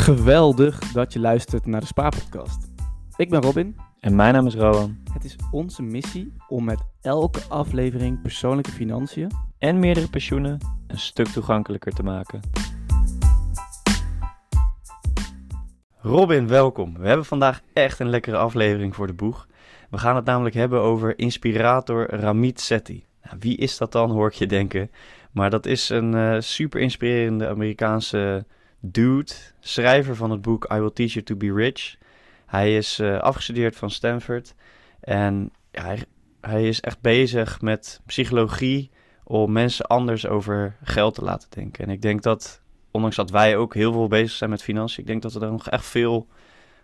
Geweldig dat je luistert naar de Spaarpodcast. Ik ben Robin. En mijn naam is Rowan. Het is onze missie om met elke aflevering persoonlijke financiën En meerdere pensioenen een stuk toegankelijker te maken. Robin, welkom. We hebben vandaag echt een lekkere aflevering voor de boeg. We gaan het namelijk hebben over inspirator Ramit Sethi. Nou, wie is dat dan, hoor ik je denken. Maar dat is een eh, super inspirerende Amerikaanse dude, schrijver van het boek I Will Teach You to Be Rich. Hij is eh, afgestudeerd van Stanford en ja, hij, hij is echt bezig met psychologie om mensen anders over geld te laten denken. En ik denk dat, ondanks dat wij ook heel veel bezig zijn met financiën, ik denk dat we er nog echt veel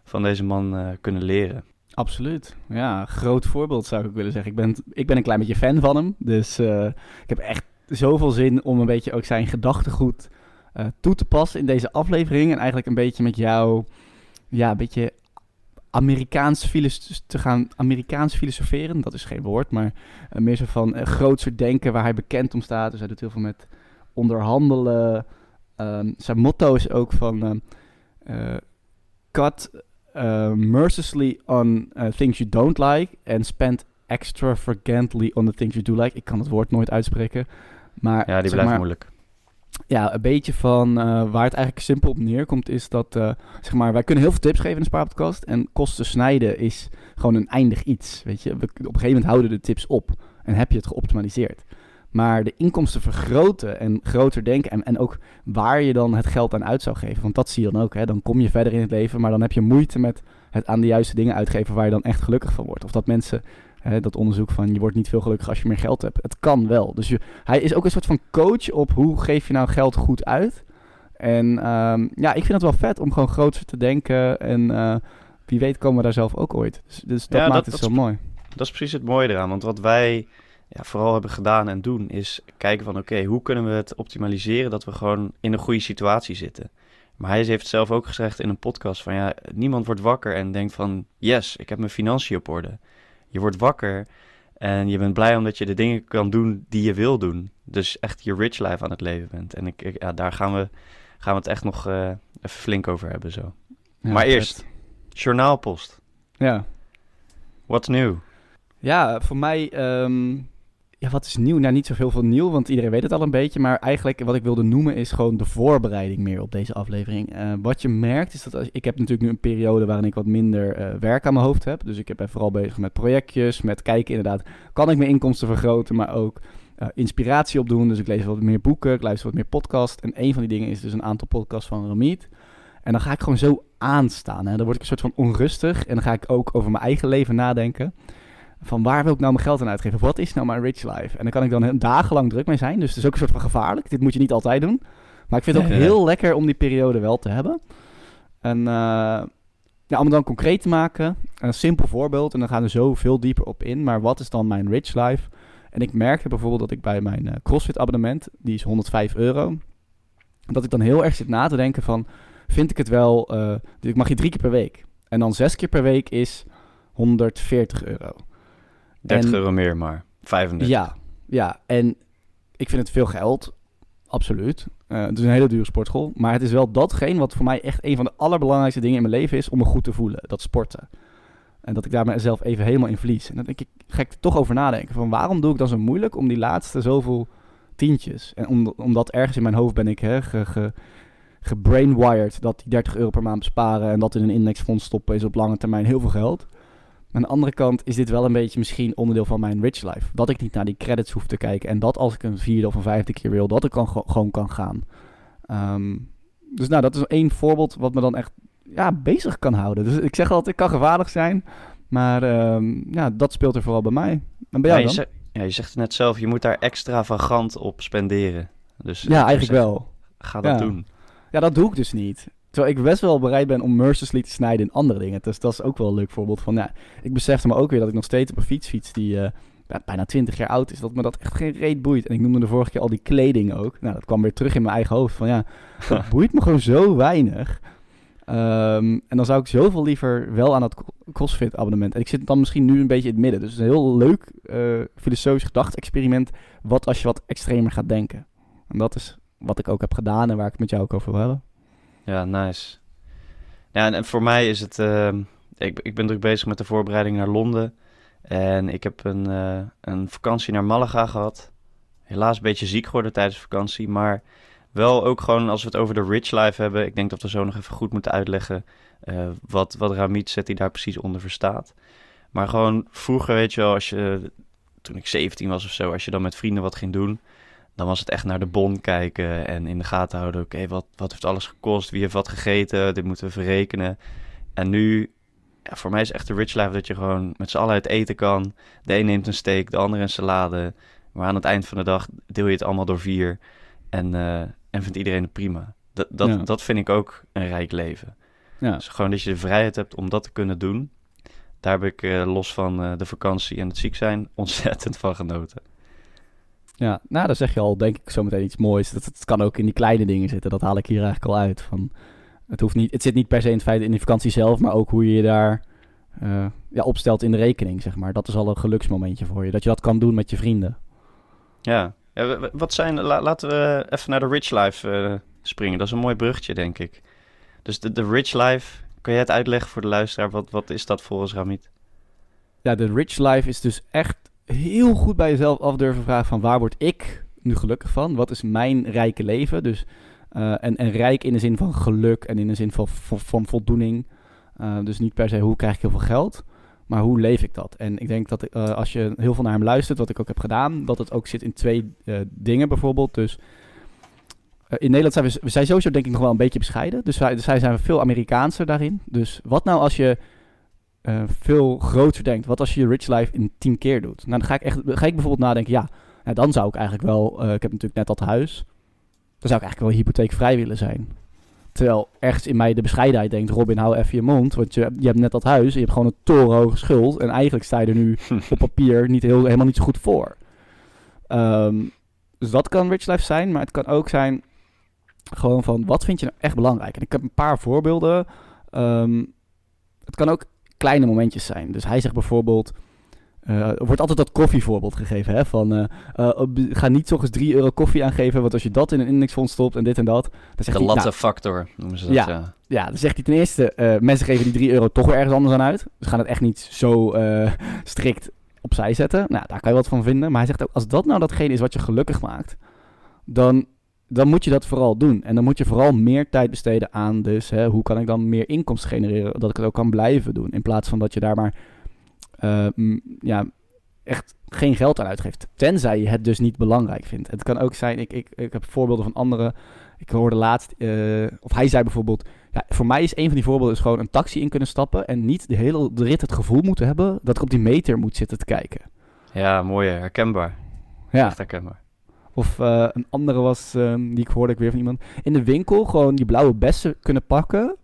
van deze man eh, kunnen leren. Absoluut. Ja, groot voorbeeld zou ik willen zeggen. Ik ben, ik ben een klein beetje fan van hem. Dus uh, ik heb echt zoveel zin om een beetje ook zijn gedachtegoed uh, toe te passen in deze aflevering. En eigenlijk een beetje met jou, ja, een beetje Amerikaans te gaan Amerikaans filosoferen. Dat is geen woord, maar uh, meer zo van uh, grootser denken waar hij bekend om staat. Dus hij doet heel veel met onderhandelen. Um, zijn motto is ook van cut mercilessly on things you don't like and spend extravagantly on the things you do like. Ik kan het woord nooit uitspreken. Maar, ja, die blijft maar, moeilijk. Ja, een beetje van uh, waar het eigenlijk simpel op neerkomt is dat, uh, zeg maar, wij kunnen heel veel tips geven in de spaarpodcast en kosten snijden is gewoon een eindig iets, weet je. We, op een gegeven moment houden de tips op en heb je het geoptimaliseerd. Maar de inkomsten vergroten en groter denken en, en ook waar je dan het geld aan uit zou geven, want dat zie je dan ook, hè. Dan kom je verder in het leven, maar dan heb je moeite met het aan de juiste dingen uitgeven waar je dan echt gelukkig van wordt. Of dat mensen Hè, dat onderzoek van je wordt niet veel gelukkiger als je meer geld hebt. Het kan wel. Dus je, hij is ook een soort van coach op hoe geef je nou geld goed uit. En um, ja, ik vind het wel vet om gewoon groter te denken. En uh, wie weet komen we daar zelf ook ooit. Dus, dus dat Ja, maakt dat- het dat zo mooi. Dat is precies het mooie eraan. Want wat wij ja, vooral hebben gedaan en doen, is kijken van oké, hoe kunnen we het optimaliseren dat we gewoon in een goede situatie zitten. Maar hij heeft zelf ook gezegd in een podcast van ja, niemand wordt wakker en denkt van yes, ik heb mijn financiën op orde. Je wordt wakker en je bent blij omdat je de dingen kan doen die je wil doen. Dus echt je rich life aan het leven bent. En ik, ik- ja, daar gaan we, gaan we het echt nog eh, even flink over hebben zo. Ja, maar eerst, journaalpost. Ja. What's new? Ja, voor mij, ehm, ja, wat is nieuw? Nou, niet zoveel van nieuw, want iedereen weet het al een beetje. Maar eigenlijk wat ik wilde noemen is gewoon de voorbereiding meer op deze aflevering. Eh, wat je merkt is dat ik heb natuurlijk nu een periode waarin ik wat minder eh, werk aan mijn hoofd heb. Dus ik ben vooral bezig met projectjes, met kijken inderdaad, kan ik mijn inkomsten vergroten, maar ook eh, inspiratie opdoen. Dus ik lees wat meer boeken, ik luister wat meer podcasts. En een van die dingen is dus een aantal podcasts van Ramit. En dan ga ik gewoon zo aanstaan. Hè. Dan word ik een soort van onrustig. En dan ga ik ook over mijn eigen leven nadenken van waar wil ik nou mijn geld aan uitgeven? Wat is nou mijn rich life? En dan kan ik dan dagenlang druk mee zijn. Dus het is ook een soort van gevaarlijk. Dit moet je niet altijd doen. Maar ik vind het ook Ja. heel lekker om die periode wel te hebben. En uh, ja, om het dan concreet te maken. Een simpel voorbeeld. En dan gaan we zo veel dieper op in. Maar wat is dan mijn rich life? En ik merkte bijvoorbeeld dat ik bij mijn uh, CrossFit abonnement, die is 105 euro. Dat ik dan heel erg zit na te denken van, vind ik het wel, uh, ik mag je drie keer per week. En dan zes keer per week is 140 euro. 30 En- euro meer maar. 35. Ja, ja, en ik vind het veel geld, absoluut. Eh, het is een hele dure sportschool, maar het is wel datgene wat voor mij echt een van de allerbelangrijkste dingen in mijn leven is om me goed te voelen, dat sporten. En dat ik daar mezelf even helemaal in verlies. En dan denk ik, ga ik er toch over nadenken van waarom doe ik dan zo moeilijk om die laatste zoveel tientjes? En om, omdat ergens in mijn hoofd ben ik hè, ge, ge, gebrainwired dat die 30 euro per maand besparen en dat in een indexfonds stoppen is op lange termijn heel veel geld. Aan de andere kant is dit wel een beetje misschien onderdeel van mijn rich life. Dat ik niet naar die credits hoef te kijken. En dat als ik een vierde of een vijfde keer wil, dat ik kan, gewoon kan gaan. Ehm, dus nou, dat is één voorbeeld wat me dan echt ja, bezig kan houden. Dus ik zeg altijd, het kan gevaarlijk zijn. Maar ehm, ja, dat speelt er vooral bij mij. En bij Ja, jou je, dan? zegt, ja, je zegt het net zelf, je moet daar extravagant op spenderen. Dus ik Ja, eigenlijk wel. Ga dat Ja. doen. Ja, dat doe ik dus niet. Terwijl ik best wel bereid ben om mercilessly te snijden in andere dingen. Dus dat is ook wel een leuk voorbeeld van, ja, ik besefte me ook weer dat ik nog steeds op een fiets fiets die eh, ja, bijna 20 jaar oud is. Dat me dat echt geen reet boeit. En ik noemde de vorige keer al die kleding ook. Nou, dat kwam weer terug in mijn eigen hoofd van, ja, dat boeit me gewoon zo weinig. Ehm, en dan zou ik zoveel liever wel aan dat CrossFit abonnement. En ik zit dan misschien nu een beetje in het midden. Dus het is een heel leuk eh, filosofisch gedachte-experiment. Wat als je wat extremer gaat denken. En dat is wat ik ook heb gedaan en waar ik het met jou ook over wil hebben. Ja, nice. Ja, en, voor mij is het... ehm, ik, ik ben druk bezig met de voorbereiding naar Londen. En ik heb een, eh, een vakantie naar Malaga gehad. Helaas een beetje ziek geworden tijdens de vakantie. Maar wel ook gewoon als we het over de rich life hebben. Ik denk dat we zo nog even goed moeten uitleggen... eh, wat, wat Ramit Sethi daar precies onder verstaat. Maar gewoon vroeger, weet je wel, als je... Toen ik 17 was of zo, als je dan met vrienden wat ging doen... Dan was het echt naar de bon kijken en in de gaten houden. Oké, wat, wat heeft alles gekost? Wie heeft wat gegeten? Dit moeten we verrekenen. En nu, ja, voor mij is echt de rich life dat je gewoon met z'n allen het eten kan. De een neemt een steak, de ander een salade. Maar aan het eind van de dag deel je het allemaal door vier. En, eh, en vindt iedereen het prima. Dat, dat, Ja. dat vind ik ook een rijk leven. Ja, Dus gewoon dat je de vrijheid hebt om dat te kunnen doen. Daar heb ik eh, los van eh, de vakantie en het ziek zijn ontzettend van genoten. Ja. nou, dan zeg je al, denk ik, zometeen iets moois. Dat, het kan ook in die kleine dingen zitten. Dat haal ik hier eigenlijk al uit. Van, het, hoeft niet, het zit niet per se in het feit in die vakantie zelf, maar ook hoe je je daar eh, ja, opstelt in de rekening, zeg maar. Dat is al een geluksmomentje voor je. Dat je dat kan doen met je vrienden. Ja, wat zijn, la- laten we even naar de rich life eh, springen. Dat is een mooi bruggetje, denk ik. Dus de, de rich life, kan jij het uitleggen voor de luisteraar? Wat, wat is dat volgens Ramit? Ja, de rich life is dus echt heel goed bij jezelf af durven vragen van waar word ik nu gelukkig van? Wat is mijn rijke leven? Dus, eh, en, en rijk in de zin van geluk en in de zin van, van, voldoening. Eh, dus niet per se hoe krijg ik heel veel geld, maar hoe leef ik dat? En ik denk dat eh, als je heel veel naar hem luistert, wat ik ook heb gedaan, dat het ook zit in twee dingen bijvoorbeeld. Dus in Nederland zijn we, zijn sowieso denk ik nog wel een beetje bescheiden. Dus wij, dus wij zijn veel Amerikaanser daarin. Dus wat nou als je eh, veel groter denkt. Wat als je je rich life in tien keer doet? Nou, dan ga ik, echt, ga ik bijvoorbeeld nadenken, ja, nou, dan zou ik eigenlijk wel, eh, ik heb natuurlijk net dat huis, dan zou ik eigenlijk wel hypotheekvrij willen zijn. Terwijl ergens in mij de bescheidenheid denkt, Robin, hou even je mond, want je, je hebt net dat huis, je hebt gewoon een torenhoge schuld en eigenlijk sta je er nu op papier niet heel, helemaal niet zo goed voor. Ehm, dus dat kan rich life zijn, maar het kan ook zijn gewoon van, wat vind je nou echt belangrijk? En ik heb een paar voorbeelden. Ehm, het kan ook kleine momentjes zijn. Dus hij zegt bijvoorbeeld... eh, er wordt altijd dat koffievoorbeeld gegeven. Hè? Van, eh, op- ga niet zo eens 3 euro koffie aangeven. Want als je dat in een indexfonds stopt en dit en dat... Dan zegt De latte nou, factor noemen ze dat, Ja. ja. ja, dan zegt hij ten eerste... mensen geven die 3 euro toch weer ergens anders aan uit. Ze gaan het echt niet zo strikt opzij zetten. Nou, daar kan je wat van vinden. Maar hij zegt ook, als dat nou datgene is wat je gelukkig maakt... Dan, dan moet je dat vooral doen. En dan moet je vooral meer tijd besteden aan dus... Hè, hoe kan ik dan meer inkomsten genereren... dat ik het ook kan blijven doen. In plaats van dat je daar maar... eh, m- ja, echt geen geld aan uitgeeft. Tenzij je het dus niet belangrijk vindt. Het kan ook zijn... Ik, ik, ik heb voorbeelden van anderen... Ik hoorde laatst... eh, of hij zei bijvoorbeeld... Ja, voor mij is een van die voorbeelden is gewoon een taxi in kunnen stappen... en niet de hele de rit het gevoel moeten hebben... dat ik op die meter moet zitten te kijken. Ja, mooi, herkenbaar. Ja. Echt herkenbaar. Of eh, een andere was, ehm, die ik hoorde ik weer van iemand. In de winkel gewoon die blauwe bessen kunnen pakken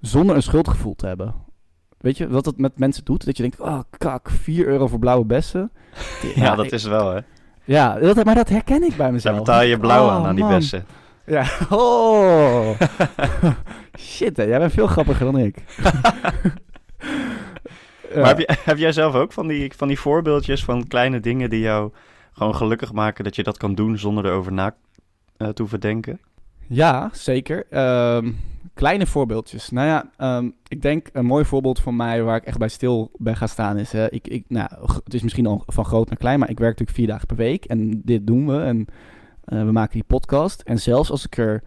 zonder een schuldgevoel te hebben. Weet je wat dat met mensen doet? Dat je denkt, oh kak, 4 euro voor blauwe bessen. Ja, dat ik- is wel, hè. Ja, dat, maar dat herken ik bij Daar mezelf. betaal je blauw Oh, aan, aan die man. bessen. Ja, oh. Shit, hè, jij bent veel grappiger dan ik. Ja. Maar heb, je, heb jij zelf ook van die, van die voorbeeldjes van kleine dingen die jou gewoon gelukkig maken dat je dat kan doen zonder erover na eh, te hoeven denken? Ja, zeker. Ehm, kleine voorbeeldjes. Nou ja, ehm, ik denk een mooi voorbeeld voor mij waar ik echt bij stil ben gaan staan is... eh, ik, ik, nou, het is misschien al van groot naar klein, maar ik werk natuurlijk vier dagen per week. En dit doen we en eh, we maken die podcast. En zelfs als ik er...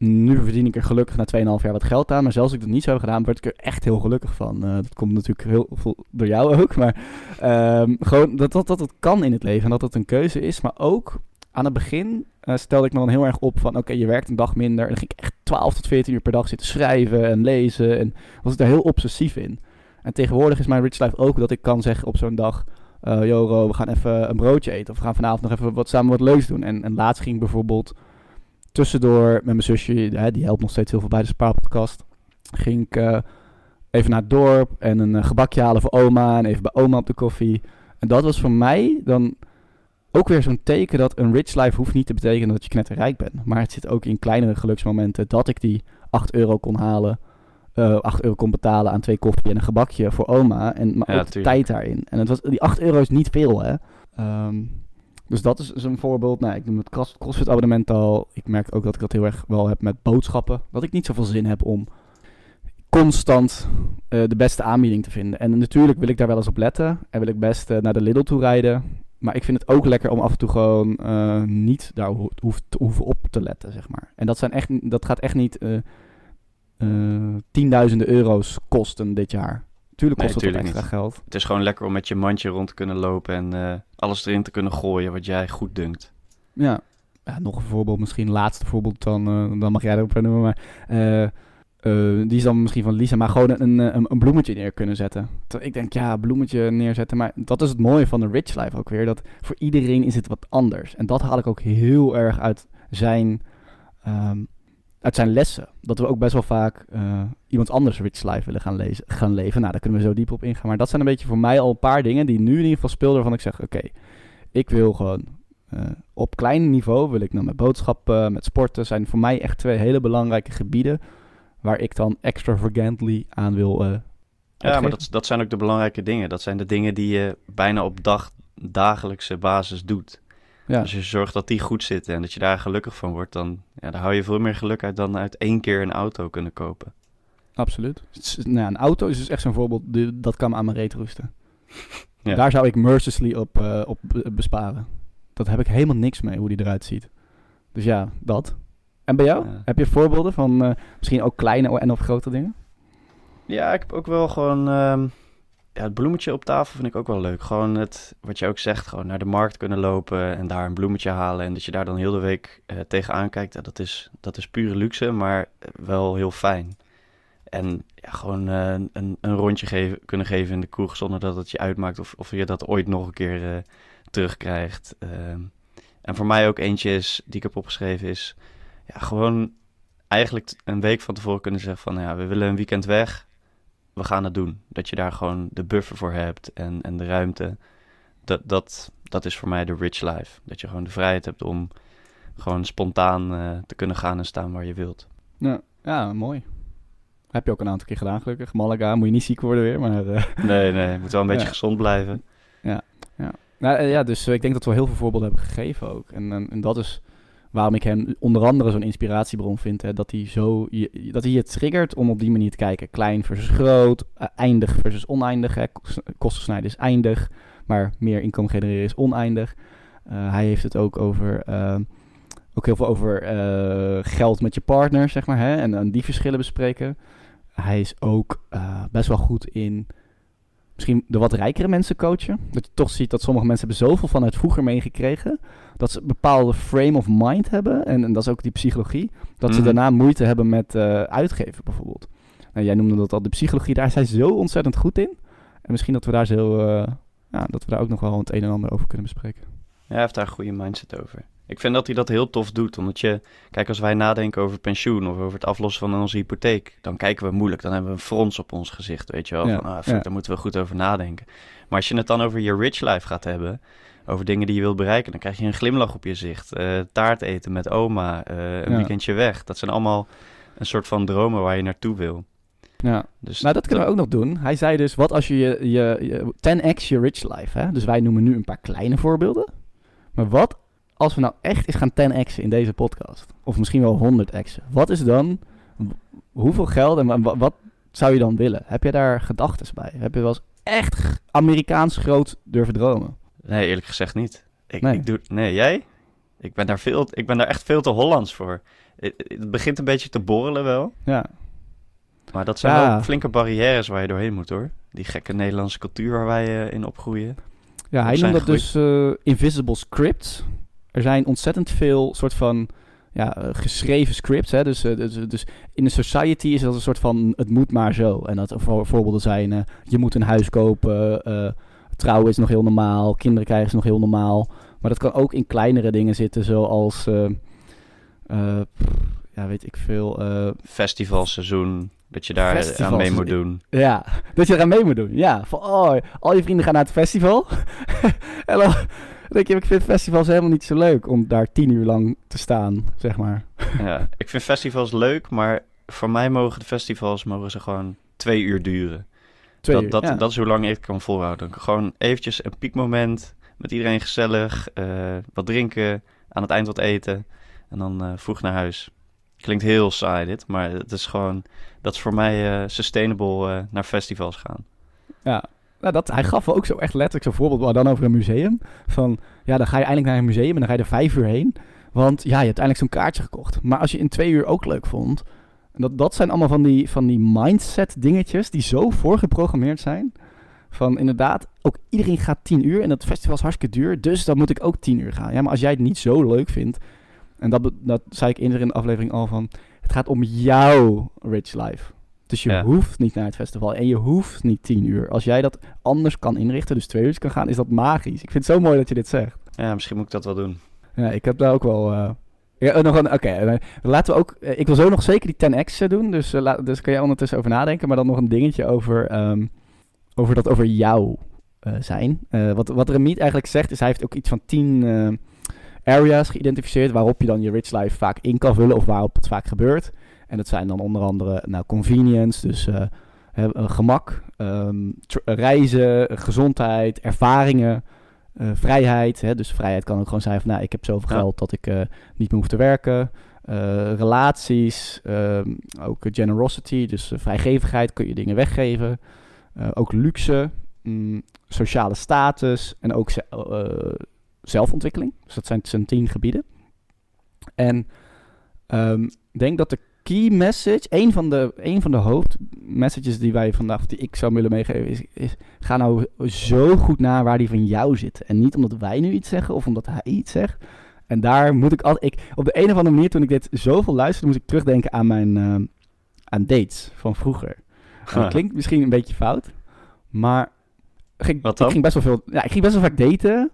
Nu verdien ik er gelukkig na 2,5 jaar wat geld aan. Maar zelfs als ik dat niet zou hebben gedaan, werd ik er echt heel gelukkig van. Eh, dat komt natuurlijk heel veel door jou ook. Maar ehm, gewoon dat, dat, dat het kan in het leven en dat het een keuze is. Maar ook aan het begin eh, stelde ik me dan heel erg op van... oké, je werkt een dag minder. En dan ging ik echt 12 tot 14 uur per dag zitten schrijven en lezen. En was ik daar heel obsessief in. En tegenwoordig is mijn rich life ook dat ik kan zeggen op zo'n dag... eh yo, Ro, we gaan even een broodje eten. Of we gaan vanavond nog even wat, samen wat leuks doen. En, en laatst ging ik bijvoorbeeld tussendoor met mijn zusje... Hè, die helpt nog steeds heel veel bij de Spaarpodcast. Ging ik eh, even naar het dorp en een eh, gebakje halen voor oma. En even bij oma op de koffie. En dat was voor mij dan ook weer zo'n teken dat een rich life hoeft niet te betekenen dat je knetterrijk bent. Maar het zit ook in kleinere geluksmomenten dat ik die 8 euro kon halen. eh 8 euro kon betalen aan twee koffie en een gebakje voor oma. En maar Ja, ook de tijd daarin. En het was, die 8 euro is niet veel, hè. Ehm, dus dat is zo'n voorbeeld. Nou, ik noem het cross- CrossFit abonnement al. Ik merk ook dat ik dat heel erg wel heb met boodschappen. Dat ik niet zoveel zin heb om constant eh, de beste aanbieding te vinden. En natuurlijk wil ik daar wel eens op letten. En wil ik best eh, naar de Lidl toe rijden. Maar ik vind het ook lekker om af en toe gewoon eh, niet daar hoeven op te letten, zeg maar. En dat, zijn echt, dat gaat echt niet tienduizenden euro's kosten dit jaar. Tuurlijk Nee, kost het ook tuurlijk extra niet. geld. Het is gewoon lekker om met je mandje rond te kunnen lopen en eh, alles erin te kunnen gooien wat jij goed dunkt. Ja. ja, nog een voorbeeld, misschien laatste voorbeeld, dan, eh, dan mag jij erop noemen. Maar, eh, die is dan misschien van Lisa, maar gewoon een, een, een bloemetje neer kunnen zetten. Ik denk, ja, bloemetje neerzetten. Maar dat is het mooie van de Rich Life ook weer. Dat voor iedereen is het wat anders. En dat haal ik ook heel erg uit zijn, ehm, uit zijn lessen. Dat we ook best wel vaak eh, iemand anders Rich Life willen gaan, lezen, gaan leven. Nou, daar kunnen we zo diep op ingaan. Maar dat zijn een beetje voor mij al een paar dingen die nu in ieder geval speelden. Waarvan ik zeg, oké, ik wil gewoon eh, op klein niveau wil ik nou met boodschappen, met sporten, zijn voor mij echt twee hele belangrijke gebieden waar ik dan extravagantly aan wil. eh Ja, maar dat, dat zijn ook de belangrijke dingen. Dat zijn de dingen die je bijna op dag, dagelijkse basis doet. Ja, Als je zorgt dat die goed zitten en dat je daar gelukkig van wordt, dan ja, daar hou je veel meer geluk uit dan uit één keer een auto kunnen kopen. absoluut. Nou, een auto is dus echt zo'n voorbeeld, dat kan me aan mijn reet roesten. Ja. Daar zou ik mercilessly op, eh, op be- besparen. Dat heb ik helemaal niks mee, hoe die eruit ziet. Dus ja, dat. En bij jou? Ja. Heb je voorbeelden van eh, misschien ook kleine en of grote dingen? Ja, ik heb ook wel gewoon. ehm, ja, het bloemetje op tafel vind ik ook wel leuk. Gewoon het, wat je ook zegt, gewoon naar de markt kunnen lopen en daar een bloemetje halen. En dat je daar dan heel de week eh, tegenaan kijkt. Dat, is, dat is pure luxe, maar eh, wel heel fijn. En ja, gewoon eh, een, een rondje geven, kunnen geven in de kroeg zonder dat het je uitmaakt of, of je dat ooit nog een keer eh, terugkrijgt. Ehm, en voor mij ook eentje is, die ik heb opgeschreven, is ja, gewoon eigenlijk een week van tevoren kunnen zeggen van, ja, we willen een weekend weg we gaan het doen. Dat je daar gewoon de buffer voor hebt en, en de ruimte. Dat, dat, dat is voor mij de rich life. Dat je gewoon de vrijheid hebt om gewoon spontaan eh, te kunnen gaan en staan waar je wilt. Ja, ja, mooi. Heb je ook een aantal keer gedaan, gelukkig. Malaga, moet je niet ziek worden weer, maar... eh, Nee, nee, moet wel een beetje Ja. gezond blijven. Nou, eh, ja, dus ik denk dat we heel veel voorbeelden hebben gegeven ook. En, en, en dat is waarom ik hem onder andere zo'n inspiratiebron vind. Hè, dat hij zo dat hij je triggert om op die manier te kijken. Klein versus groot, eh, eindig versus oneindig. Kosten snijden is eindig, maar meer inkomen genereren is oneindig. Eh, hij heeft het ook over, eh, ook heel veel over geld met je partner, zeg maar. Hè, en, en die verschillen bespreken. Hij is ook best wel goed in misschien de wat rijkere mensen coachen. Dat je toch ziet dat sommige mensen hebben zoveel vanuit vroeger meegekregen. Dat ze een bepaalde frame of mind hebben. En, en dat is ook die psychologie. Dat ze Mhm. daarna moeite hebben met eh, uitgeven bijvoorbeeld. Nou, jij noemde dat al de psychologie. Daar zijn zo ontzettend goed in. En misschien dat we daar zo... eh, ja, dat we daar ook nog wel het een en ander over kunnen bespreken. Ja, hij heeft daar een goede mindset over. Ik vind dat hij dat heel tof doet, omdat je... Kijk, als wij nadenken over pensioen of over het aflossen van onze hypotheek... dan kijken we moeilijk, dan hebben we een frons op ons gezicht, weet je wel. Ja, Van, ah, fuck, ja. daar moeten we goed over nadenken. Maar als je het dan over je rich life gaat hebben... over dingen die je wilt bereiken... dan krijg je een glimlach op je gezicht. Eh, taart eten met oma, eh, een Ja. weekendje weg. Dat zijn allemaal een soort van dromen waar je naartoe wil. Ja. Dus Nou, dat kunnen we ook nog doen. Hij zei dus, wat als je je, je, je 10x je rich life, hè? Dus wij noemen nu een paar kleine voorbeelden. Maar wat als we nou echt eens gaan 10x'en in deze podcast? Of misschien wel 100x'en. Wat is dan, hoeveel geld en wa- wa- wat zou je dan willen? Heb je daar gedachten bij? Heb je wel eens echt Amerikaans groot durven dromen? Nee, eerlijk gezegd niet. Ik, Nee. Ik doe, nee, jij? Ik ben, daar veel, ik ben daar echt veel te Hollands voor. Het, begint een beetje te borrelen wel. Ja, Maar dat zijn Ja. wel flinke barrières waar je doorheen moet hoor. Die gekke Nederlandse cultuur waar wij eh, in opgroeien. ja hij noemt dat dus eh, invisible scripts. Er zijn ontzettend veel soort van ja, eh, geschreven scripts. Hè? Dus, eh, dus, dus in de society is dat een soort van het moet maar zo. En dat voor, voorbeelden zijn, eh, je moet een huis kopen, eh, trouwen is nog heel normaal, kinderen krijgen is nog heel normaal. Maar dat kan ook in kleinere dingen zitten, zoals, eh, eh, ja, weet ik veel, eh, Festivalseizoen, dat je daar eh, aan mee moet doen. Ja, dat je eraan mee moet doen. Ja, van oh, al je vrienden gaan naar het festival. en dan denk je, ik vind festivals helemaal niet zo leuk om daar tien uur lang te staan, zeg maar. ja, ik vind festivals leuk, maar voor mij mogen de festivals mogen ze gewoon twee uur duren. Twee dat, uur, dat, ja. dat is hoe lang ik kan volhouden. Gewoon eventjes een piekmoment, met iedereen gezellig, eh, wat drinken, aan het eind wat eten en dan eh, vroeg naar huis. Klinkt heel saai dit, maar het is gewoon... Dat is voor mij eh, sustainable naar festivals gaan. Ja, nou, dat, hij gaf ook zo echt letterlijk zo'n voorbeeld, maar dan over een museum. Van, ja, dan ga je eindelijk naar een museum en dan ga je er vijf uur heen. Want ja, je hebt eindelijk zo'n kaartje gekocht. Maar als je in twee uur ook leuk vond... Dat, dat zijn allemaal van die, van die mindset dingetjes die zo voorgeprogrammeerd zijn. Van inderdaad, ook iedereen gaat tien uur en dat festival is hartstikke duur. Dus dan moet ik ook tien uur gaan. Ja, maar als jij het niet zo leuk vindt... En dat, dat zei ik eerder in de aflevering al van... Het gaat om jouw rich life. Dus je Ja. hoeft niet naar het festival en je hoeft niet tien uur. Als jij dat anders kan inrichten, dus twee uur kan gaan, is dat magisch. Ik vind het zo mooi dat je dit zegt. Ja, misschien moet ik dat wel doen. Ja, ik heb daar ook wel... eh, Ja, eh, nog een... Oké, eh, laten we ook... ik wil zo nog zeker die 10x doen, dus, eh, la- dus kan jij ondertussen over nadenken. Maar dan nog een dingetje over, ehm, over dat over jou zijn. Wat, wat Remiet eigenlijk zegt, is hij heeft ook iets van 10 eh, areas geïdentificeerd waarop je dan je rich life vaak in kan vullen of waarop het vaak gebeurt. En dat zijn dan onder andere nou, convenience, dus eh, eh, gemak, ehm, tr- reizen, eh, gezondheid, ervaringen, eh, vrijheid. Hè, dus vrijheid kan ook gewoon zijn van, nou, ik heb zoveel Ja. geld dat ik eh, niet meer hoef te werken. Eh, relaties, ehm, ook eh, generosity, dus eh, vrijgevigheid, kun je dingen weggeven. Eh, ook luxe, mm, sociale status en ook ze- eh, zelfontwikkeling. Dus dat zijn, zijn tien gebieden. En ehm, ik denk dat de key message, een van de, een van de hoofdmessages die wij vandaag, die ik zou willen meegeven, is, is ga nou zo goed na waar die van jou zit. En niet omdat wij nu iets zeggen of omdat hij iets zegt. En daar moet ik altijd, ik, op de een of andere manier, toen ik dit zoveel luisterde, moest ik terugdenken aan mijn, ehm, aan dates van vroeger. Dat klinkt misschien een beetje fout, maar ging, ik ging best wel veel, ja, ik ging best wel vaak daten.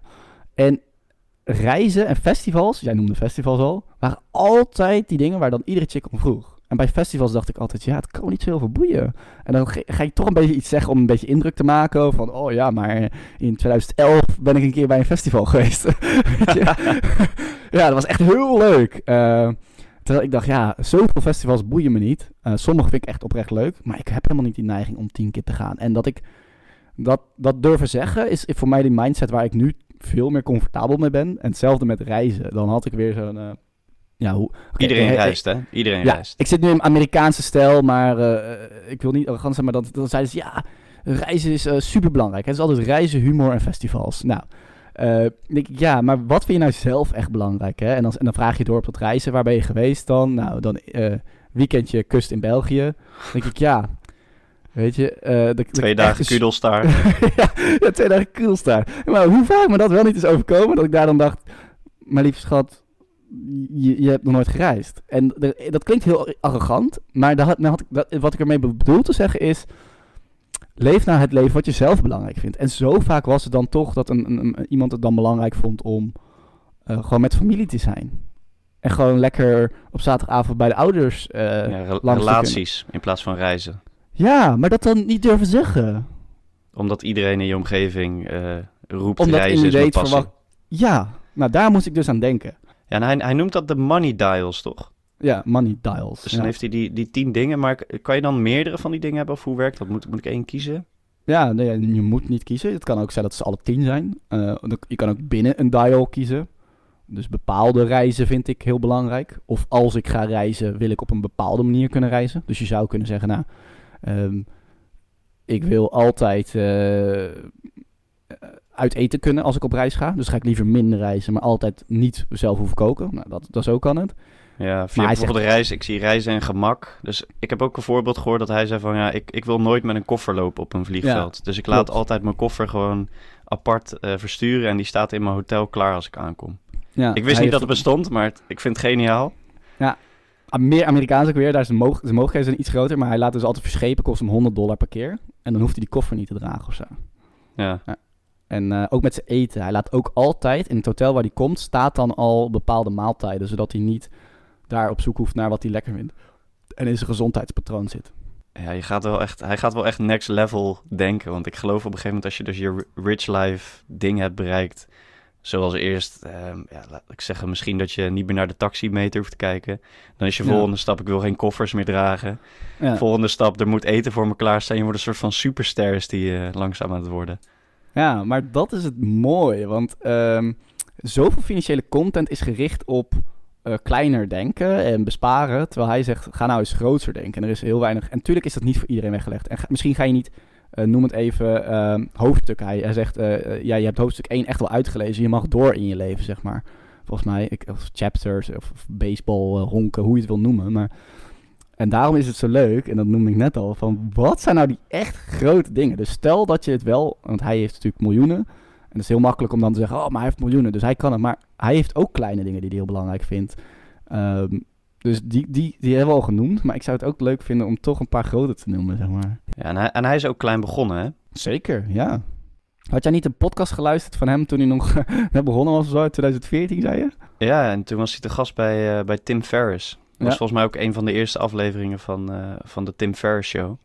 En reizen en festivals, jij noemde festivals al, waren altijd die dingen waar dan iedere chick om vroeg. En bij festivals dacht ik altijd, ja, het kan niet zo heel veel boeien. En dan ga, je toch een beetje iets zeggen om een beetje indruk te maken. Van, oh ja, maar in 2011 ben ik een keer bij een festival geweest. Ja, dat was echt heel leuk. Eh, terwijl ik dacht, ja, zoveel festivals boeien me niet. Eh, sommige vind ik echt oprecht leuk. Maar ik heb helemaal niet die neiging om tien keer te gaan. En dat ik dat, dat durven zeggen, is voor mij die mindset waar ik nu veel meer comfortabel mee ben. En hetzelfde met reizen. Dan had ik weer zo'n... eh, ja, hoe, Iedereen eh, eh, reist, hè? Iedereen ja, reist. ik zit nu in Amerikaanse stijl, maar ik wil niet arrogant zijn, maar dan, dan zeiden ze, ja, reizen is super belangrijk. Het is altijd reizen, humor en festivals. Nou, denk ik, ja, maar wat vind je nou zelf echt belangrijk? Hè? En, dan, en dan vraag je door op dat reizen, waar ben je geweest dan? Nou, dan weekendje kust in België. Dan denk ik, ja, weet je... eh, de- de- Twee dagen kudelstaar. ja, ja, twee dagen Kudelstaart. Maar hoe vaak me dat wel niet is overkomen, dat ik daar dan dacht, mijn lieve schat, je, je hebt nog nooit gereisd. En de- dat klinkt heel arrogant, maar daar had, nou had ik, dat, wat ik ermee bedoel te zeggen is, leef nou het leven wat je zelf belangrijk vindt. En zo vaak was het dan toch dat een, iemand het dan belangrijk vond om eh, gewoon met familie te zijn. En gewoon lekker op zaterdagavond bij de ouders. Ja, re- langs te relaties in plaats van reizen. Ja, maar dat dan niet durven zeggen. Omdat iedereen in je omgeving eh, roept Omdat reizen is passie. Ja, nou daar moest ik dus aan denken. Ja, en hij, hij noemt dat de money dials, toch? Ja, money dials. Dus ja. dan heeft hij die, die tien dingen, maar kan je dan meerdere van die dingen hebben? Of hoe werkt dat? Moet, moet ik één kiezen? Ja, nee, je moet niet kiezen. Het kan ook zijn dat ze alle tien zijn. Eh, je kan ook binnen een dial kiezen. Dus bepaalde reizen vind ik heel belangrijk. Of als ik ga reizen, wil ik op een bepaalde manier kunnen reizen. Dus je zou kunnen zeggen, nou, ehm, ik wil altijd eh, uit eten kunnen als ik op reis ga. Dus ga ik liever minder reizen, maar altijd niet zelf hoeven koken. Nou, dat, dat zo kan het. Ja, via bijvoorbeeld reis. Ik zie reizen en gemak. Dus ik heb ook een voorbeeld gehoord dat hij zei van... ja, ik, ik wil nooit met een koffer lopen op een vliegveld. dus ik laat klopt. altijd mijn koffer gewoon apart eh, versturen... en die staat in mijn hotel klaar als ik aankom. Ja, ik wist niet dat het bestond, maar het- ik vind het geniaal. Ah, Meer Amerikaans ook weer, daar is de, mogelijk, de mogelijkheden zijn iets groter, maar hij laat dus altijd verschepen, kost hem 100 dollar per keer. En dan hoeft hij die koffer niet te dragen of zo. Ja, En eh, ook met zijn eten. Hij laat ook altijd, in het hotel waar hij komt, staat dan al bepaalde maaltijden, zodat hij niet daar op zoek hoeft naar wat hij lekker vindt. En in zijn gezondheidspatroon zit. ja je gaat wel echt, hij gaat wel echt next level denken. Want ik geloof op een gegeven moment als je dus je ri- rich life ding hebt bereikt... Zoals eerst, ehm, ja, laat ik zeggen, misschien dat je niet meer naar de taximeter hoeft te kijken. Dan is je Ja. volgende stap, ik wil geen koffers meer dragen. Ja. Volgende stap, er moet eten voor me klaarstaan. Je wordt een soort van superster is die eh, langzaam aan het worden. Ja, maar dat is het mooie. Want ehm, zoveel financiële content is gericht op eh, kleiner denken en besparen. Terwijl hij zegt, ga nou eens groter denken. En er is heel weinig... En natuurlijk is dat niet voor iedereen weggelegd. En ga- misschien ga je niet, eh, noem het even, ehm, hoofdstuk. Hij, hij zegt, eh, eh, ja, je hebt hoofdstuk 1 echt wel uitgelezen. Je mag door in je leven, zeg maar. Volgens mij, ik, of chapters, of, of baseball, honken, hoe je het wil noemen. Maar... En daarom is het zo leuk, en dat noemde ik net al, van wat zijn nou die echt grote dingen? Dus stel dat je het wel, want hij heeft natuurlijk miljoenen. En het is heel makkelijk om dan te zeggen, oh, maar hij heeft miljoenen, dus hij kan het. Maar hij heeft ook kleine dingen die hij heel belangrijk vindt. Ehm, dus die, die, die hebben we al genoemd. Maar ik zou het ook leuk vinden om toch een paar grote te noemen, zeg maar. Ja, en, hij, en hij is ook klein begonnen, hè? Zeker, ja. Had jij niet een podcast geluisterd van hem toen hij nog net begonnen was zo, in 2014, zei je? Ja, en toen was hij te gast bij, eh, bij Tim Ferriss. Dat was volgens mij ook een van de eerste afleveringen van, eh, van de Tim Ferriss Show.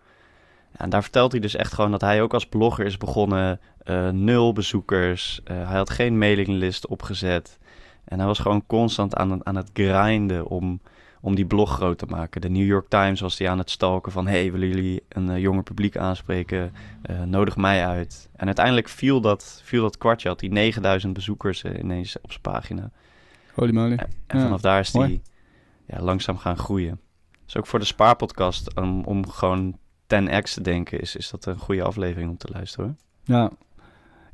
Ja, en daar vertelt hij dus echt gewoon dat hij ook als blogger is begonnen. eh, nul bezoekers. hij had geen mailinglist opgezet. En hij was gewoon constant aan, aan het grinden om, om die blog groot te maken. De New York Times was hij aan het stalken van... hey, willen jullie een eh, jonger publiek aanspreken? Eh, nodig mij uit. En uiteindelijk viel dat, viel dat kwartje. Had hij 9000 bezoekers eh, ineens op zijn pagina. Holy moly. En, en Ja, vanaf daar is mooi. die ja, langzaam gaan groeien. Dus ook voor de spaarpodcast, om, om gewoon 10x te denken, is, is dat een goede aflevering om te luisteren. hoor. Ja.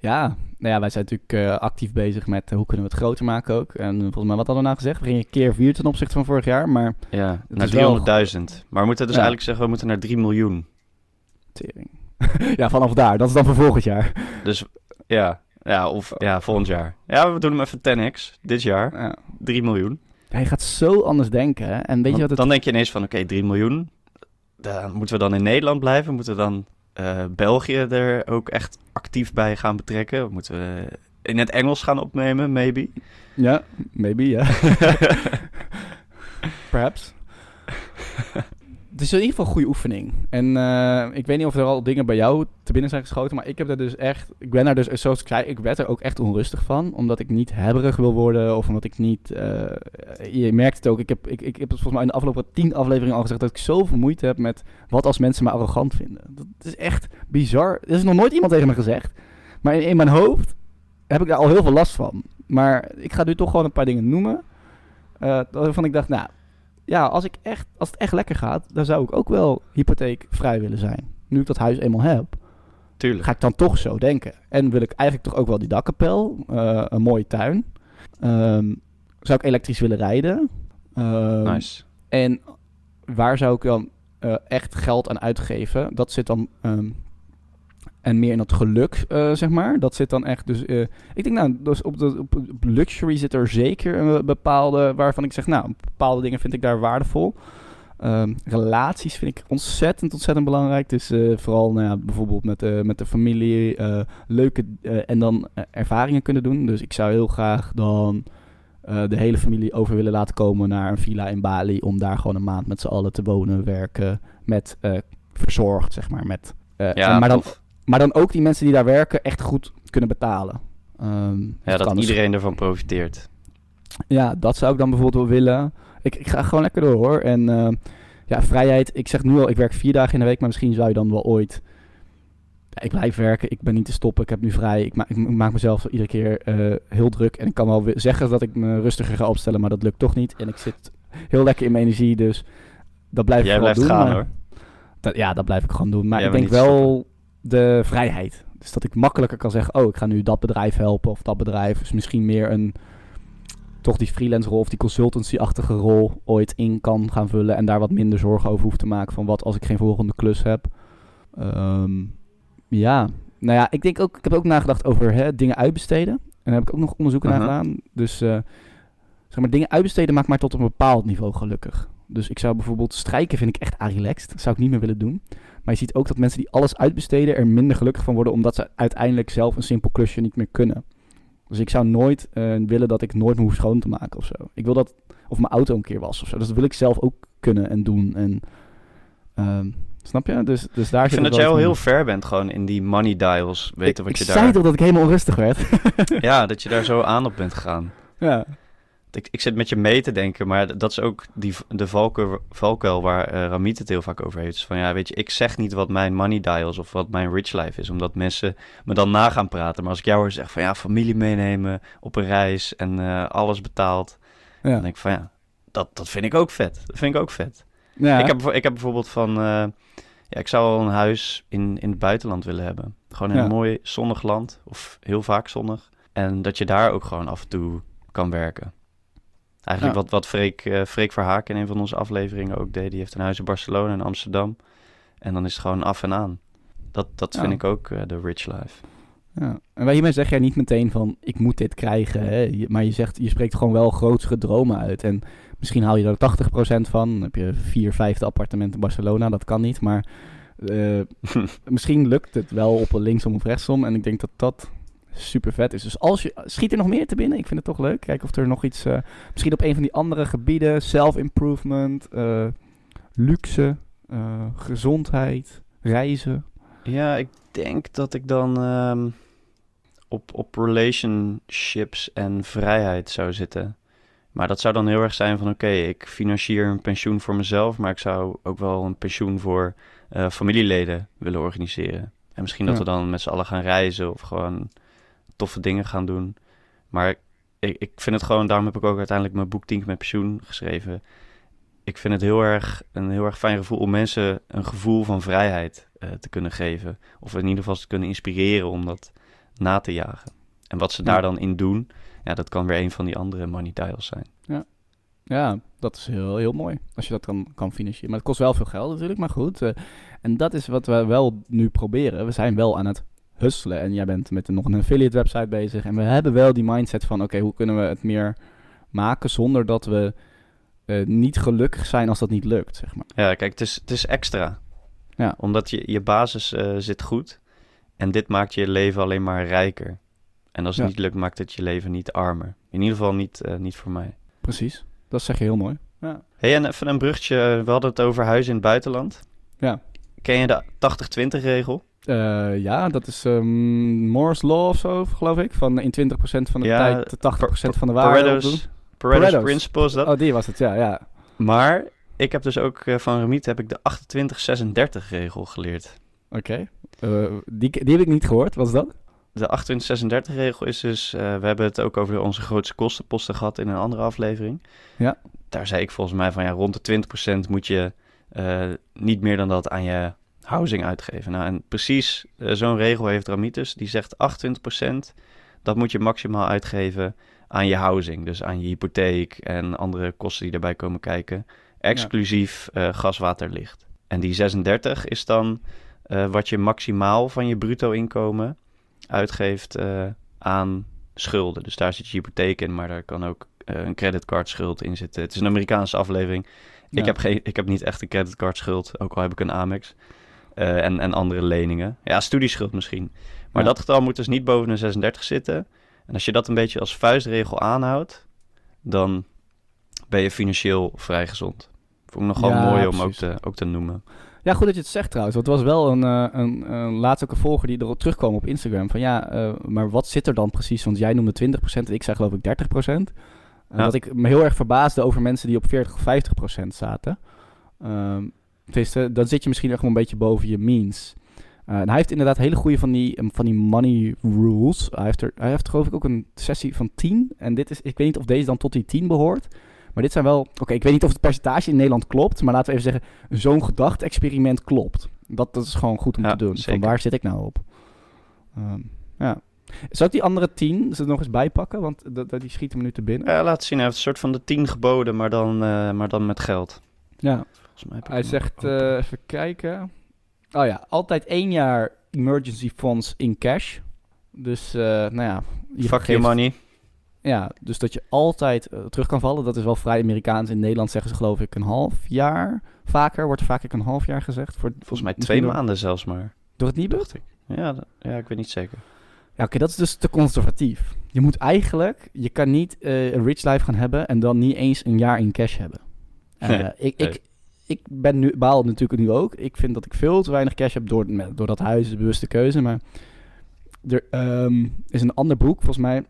Ja, nou ja, wij zijn natuurlijk eh, actief bezig met eh, hoe kunnen we het groter maken ook. En volgens mij, wat hadden we nou gezegd? We gingen keer vier ten opzichte van vorig jaar, maar Ja, naar is wel- 300.000. Maar we moeten dus Ja. eigenlijk zeggen, we moeten naar 3 miljoen. tering. ja, vanaf daar. Dat is dan voor volgend jaar. Dus ja, ja, of ja, volgend jaar. Ja, we doen hem even 10x. Dit jaar, Ja. 3 miljoen. Hij gaat zo anders denken. hè. En weet je wat het... Dan denk je ineens van, oké, 3 miljoen. Dan moeten we dan in Nederland blijven? Moeten we dan eh, België er ook echt actief bij gaan betrekken? Moeten we in het Engels gaan opnemen, maybe? Ja, maybe, ja. Perhaps. Het is in ieder geval een goede oefening. En eh, ik weet niet of er al dingen bij jou te binnen zijn geschoten, maar ik heb er dus echt... Ik ben daar dus, zoals ik zei, ik werd er ook echt onrustig van. Omdat ik niet hebberig wil worden of omdat ik niet... eh, je merkt het ook, ik heb, ik, ik heb volgens mij in de afgelopen tien afleveringen al gezegd... dat ik zoveel moeite heb met wat als mensen me arrogant vinden. Dat is echt bizar. Er is nog nooit iemand tegen me gezegd. Maar in, in mijn hoofd heb ik daar al heel veel last van. Maar ik ga nu toch gewoon een paar dingen noemen. eh, waarvan ik dacht, nou, ja, als, ik echt, als het echt lekker gaat, dan zou ik ook wel hypotheekvrij willen zijn. Nu ik dat huis eenmaal heb, Tuurlijk. ga ik dan toch zo denken. En wil ik eigenlijk toch ook wel die dakkapel, eh, een mooie tuin. Ehm, zou ik elektrisch willen rijden. Ehm, Nice. en waar zou ik dan eh, echt geld aan uitgeven? Dat zit dan. ehm, en meer in dat geluk, eh, zeg maar. Dat zit dan echt. Dus eh, ik denk, nou, dus op, de, op, luxury zit er zeker een bepaalde. waarvan ik zeg, nou, bepaalde dingen vind ik daar waardevol. Ehm, relaties vind ik ontzettend, ontzettend belangrijk. Dus eh, vooral nou ja, bijvoorbeeld met, de met de familie leuke en dan ervaringen kunnen doen. Dus ik zou heel graag dan de hele familie over willen laten komen naar een villa in Bali. Om daar gewoon een maand met z'n allen te wonen, werken. Met verzorgd, zeg maar. Met, Ja, en- maar, dan. Maar dan ook die mensen die daar werken echt goed kunnen betalen. Ehm, ja, dat dus- iedereen ervan profiteert. ja, dat zou ik dan bijvoorbeeld wel willen. Ik, ik ga gewoon lekker door hoor. En eh, ja, vrijheid. Ik zeg nu al, ik werk vier dagen in de week, maar misschien zou je dan wel ooit. Ja, ik blijf werken, ik ben niet te stoppen, ik heb nu vrij. Ik, ma ik maak mezelf iedere keer eh, heel druk. En ik kan wel zeggen dat ik me rustiger ga opstellen, maar dat lukt toch niet. En ik zit heel lekker in mijn energie, dus dat blijf Jij ik blijft doen. gaan maar- hoor. dat, ja, dat blijf ik gewoon doen. Maar Jij ik denk wel de vrijheid. Dus dat ik makkelijker kan zeggen, oh, ik ga nu dat bedrijf helpen of dat bedrijf. Dus misschien meer een, toch die freelance rol of die consultancy-achtige rol ooit in kan gaan vullen. En daar wat minder zorgen over hoef te maken van wat als ik geen volgende klus heb. Ehm, ja, nou ja, ik denk ook, ik heb ook nagedacht over hè, dingen uitbesteden. En daar heb ik ook nog onderzoeken naar gedaan. Dus eh, zeg maar, dingen uitbesteden maakt mij tot een bepaald niveau gelukkig. Dus ik zou bijvoorbeeld strijken vind ik echt relaxed. Dat zou ik niet meer willen doen. Maar je ziet ook dat mensen die alles uitbesteden er minder gelukkig van worden, omdat ze uiteindelijk zelf een simpel klusje niet meer kunnen. Dus ik zou nooit eh, willen dat ik nooit meer hoef schoon te maken of zo. Ik wil dat, of mijn auto een keer was of zo. Dus dat wil ik zelf ook kunnen en doen. En, ehm, snap je? Dus, dus daar Ik vind dat jij al heel ver bent gewoon in die money dials. Weten ik, wat je ik zei daar... toch dat ik helemaal onrustig werd? Ja, dat je daar zo aan op bent gegaan. ja. Ik, ik zit met je mee te denken, maar dat is ook die, de valkuil, valkuil waar eh Ramit het heel vaak over heeft. Dus van ja, weet je, ik zeg niet wat mijn money dials of wat mijn rich life is, omdat mensen me dan na gaan praten. Maar als ik jou hoor zeggen van ja, familie meenemen op een reis en eh, alles betaald, Ja. dan denk ik van ja, dat, dat vind ik ook vet. Dat vind ik ook vet. Ja, Ik, heb, ik heb bijvoorbeeld van... eh, ja, ik zou wel een huis in, in het buitenland willen hebben. Gewoon in Ja. een mooi zonnig land. Of heel vaak zonnig. En dat je daar ook gewoon af en toe kan werken. Eigenlijk Ja. wat, wat Freek, Freek Verhaken in een van onze afleveringen ook deed. Die heeft een huis in Barcelona en Amsterdam. En dan is het gewoon af en aan. Dat, dat vind ik ook eh, de rich life. Ja. En bij hiermee zeg jij niet meteen van ik moet dit krijgen, hè? Maar je zegt je spreekt gewoon wel grotere dromen uit. En misschien haal je er 80% van. Dan heb je vier vijfde appartement in Barcelona, dat kan niet. Maar eh, misschien lukt het wel op een linksom of rechtsom. En ik denk dat dat super vet is. Dus als je schiet er nog meer te binnen, ik vind het toch leuk. Kijk of er nog iets, eh, misschien op een van die andere gebieden, self-improvement, eh, luxe, eh, gezondheid, reizen. Ja, ik denk dat ik dan ehm, op, op relationships en vrijheid zou zitten. Maar dat zou dan heel erg zijn van oké, ik financier een pensioen voor mezelf, maar ik zou ook wel een pensioen voor familieleden willen organiseren. En misschien dat Ja. we dan met z'n allen gaan reizen of gewoon toffe dingen gaan doen. Maar ik, ik vind het gewoon, daarom heb ik ook uiteindelijk mijn boek 10 met pensioen geschreven. Ik vind het heel erg, een heel erg fijn gevoel om mensen een gevoel van vrijheid eh, te kunnen geven. Of in ieder geval te kunnen inspireren om dat na te jagen. En wat ze Ja. daar dan in doen, ja, dat kan weer een van die andere money dials zijn. Ja, dat is heel, heel mooi. Als je dat kan, kan financieren. Maar het kost wel veel geld natuurlijk, maar goed. eh, en dat is wat we wel nu proberen. We zijn wel aan het hustelen. En jij bent met nog een affiliate website bezig. En we hebben wel die mindset van, oké, hoe kunnen we het meer maken zonder dat we eh, niet gelukkig zijn als dat niet lukt, zeg maar. Ja, kijk, het is, het is extra. Ja. Omdat je, je basis eh, zit goed. En dit maakt je leven alleen maar rijker. En als het Ja. niet lukt, maakt het je leven niet armer. In ieder geval niet, eh, niet voor mij. Precies. Dat zeg je heel mooi. Ja. hey, en even een bruggetje. We hadden het over huizen in het buitenland. Ja. Ken je de 80-20 regel? Eh, ja, dat is ehm Moore's Law of zo, geloof ik. Van in 20% van de Ja, tijd de 80% van de waarde. Pareto's, Pareto's, Pareto's. Principle is dat. Oh, die was het, ja. ja. Maar ik heb dus ook eh, van Remiet heb ik de 28-36 regel geleerd. Oké. Eh, die, die heb ik niet gehoord. Wat is dat? De 28-36 regel is dus, we hebben het ook over onze grootste kostenposten gehad in een andere aflevering. Ja. Daar zei ik volgens mij van ja, rond de 20% moet je niet meer dan dat aan je housing uitgeven. Nou, en precies eh, zo'n regel heeft Ramitus. Die zegt 28%, dat moet je maximaal uitgeven aan je housing. Dus aan je hypotheek en andere kosten die daarbij komen kijken. Exclusief eh, gas, water, licht. En die 36 is dan eh, wat je maximaal van je bruto inkomen uitgeeft aan schulden. Dus daar zit je hypotheek in, maar daar kan ook een creditcardschuld in zitten. Het is een Amerikaanse aflevering. Ja. Ik, heb geen, ik heb niet echt een creditcardschuld, ook al heb ik een Amex. Eh, en, en andere leningen. Ja, studieschuld misschien. Maar Ja. dat getal moet dus niet boven de 36 zitten. En als je dat een beetje als vuistregel aanhoudt, dan ben je financieel vrij gezond. Vond ik nog wel Ja, mooi om ook te, ook te noemen. Ja, goed dat je het zegt trouwens. Want er was wel een, eh, een, een laatst ook een volger die erop terugkwam op Instagram. Van ja, eh, maar wat zit er dan precies? Want jij noemde 20% en ik zei geloof ik 30%. En Ja. Dat ik me heel erg verbaasde over mensen die op 40 of 50% zaten. Ehm tenminste, dan zit je misschien echt wel een beetje boven je means. Eh, en hij heeft inderdaad hele goede van die, van die money rules. Hij heeft, er, hij heeft geloof ik ook een sessie van 10. En dit is, ik weet niet of deze dan tot die 10 behoort. Maar dit zijn wel... Oké, ik weet niet of het percentage in Nederland klopt. Maar laten we even zeggen, zo'n gedachte-experiment klopt. Dat, dat is gewoon goed om Ja, te doen. zeker. Van waar zit ik nou op? Ehm, ja. Zou ik die andere 10 er nog eens bijpakken? Want die schieten me nu te binnen. Ja, laat zien. Hij heeft een soort van de 10 geboden, maar dan, eh, maar dan met geld. Ja. Volgens mij heb ik Hij zegt, eh, even kijken. Oh ja, altijd één jaar emergency funds in cash. Dus, eh, nou ja. je Fuck your money. Ja, dus dat je altijd eh, terug kan vallen. Dat is wel vrij Amerikaans. In Nederland zeggen ze geloof ik een half jaar. Vaker, wordt er vaak een half jaar gezegd. Voor, Volgens mij twee door- maanden zelfs maar. Door het Nibud? Ik. Ja, dat- ja, ik weet niet zeker. Ja, oké, dat is dus te conservatief. Je moet eigenlijk, je kan niet eh, een rich life gaan hebben en dan niet eens een jaar in cash hebben. Eh, Nee, ik, ik, nee. ik ben nu, baal natuurlijk nu ook. Ik vind dat ik veel te weinig cash heb door, door dat huis, de bewuste keuze. Maar er ehm, is een ander boek, volgens mij.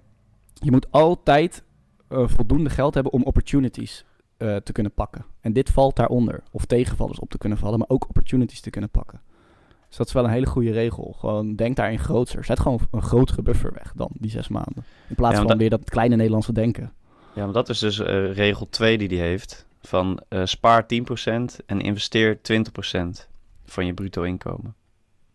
Je moet altijd eh, voldoende geld hebben om opportunities eh, te kunnen pakken. En dit valt daaronder. Of tegenvallers op te kunnen vallen, maar ook opportunities te kunnen pakken. Dus dat is wel een hele goede regel. Gewoon denk daarin grootser. Zet gewoon een grotere buffer weg dan die zes maanden. In plaats Ja, van want weer dat kleine Nederlandse denken. Ja, maar dat is dus eh, regel 2 die die heeft. Van eh, spaar 10% en investeer 20% van je bruto inkomen.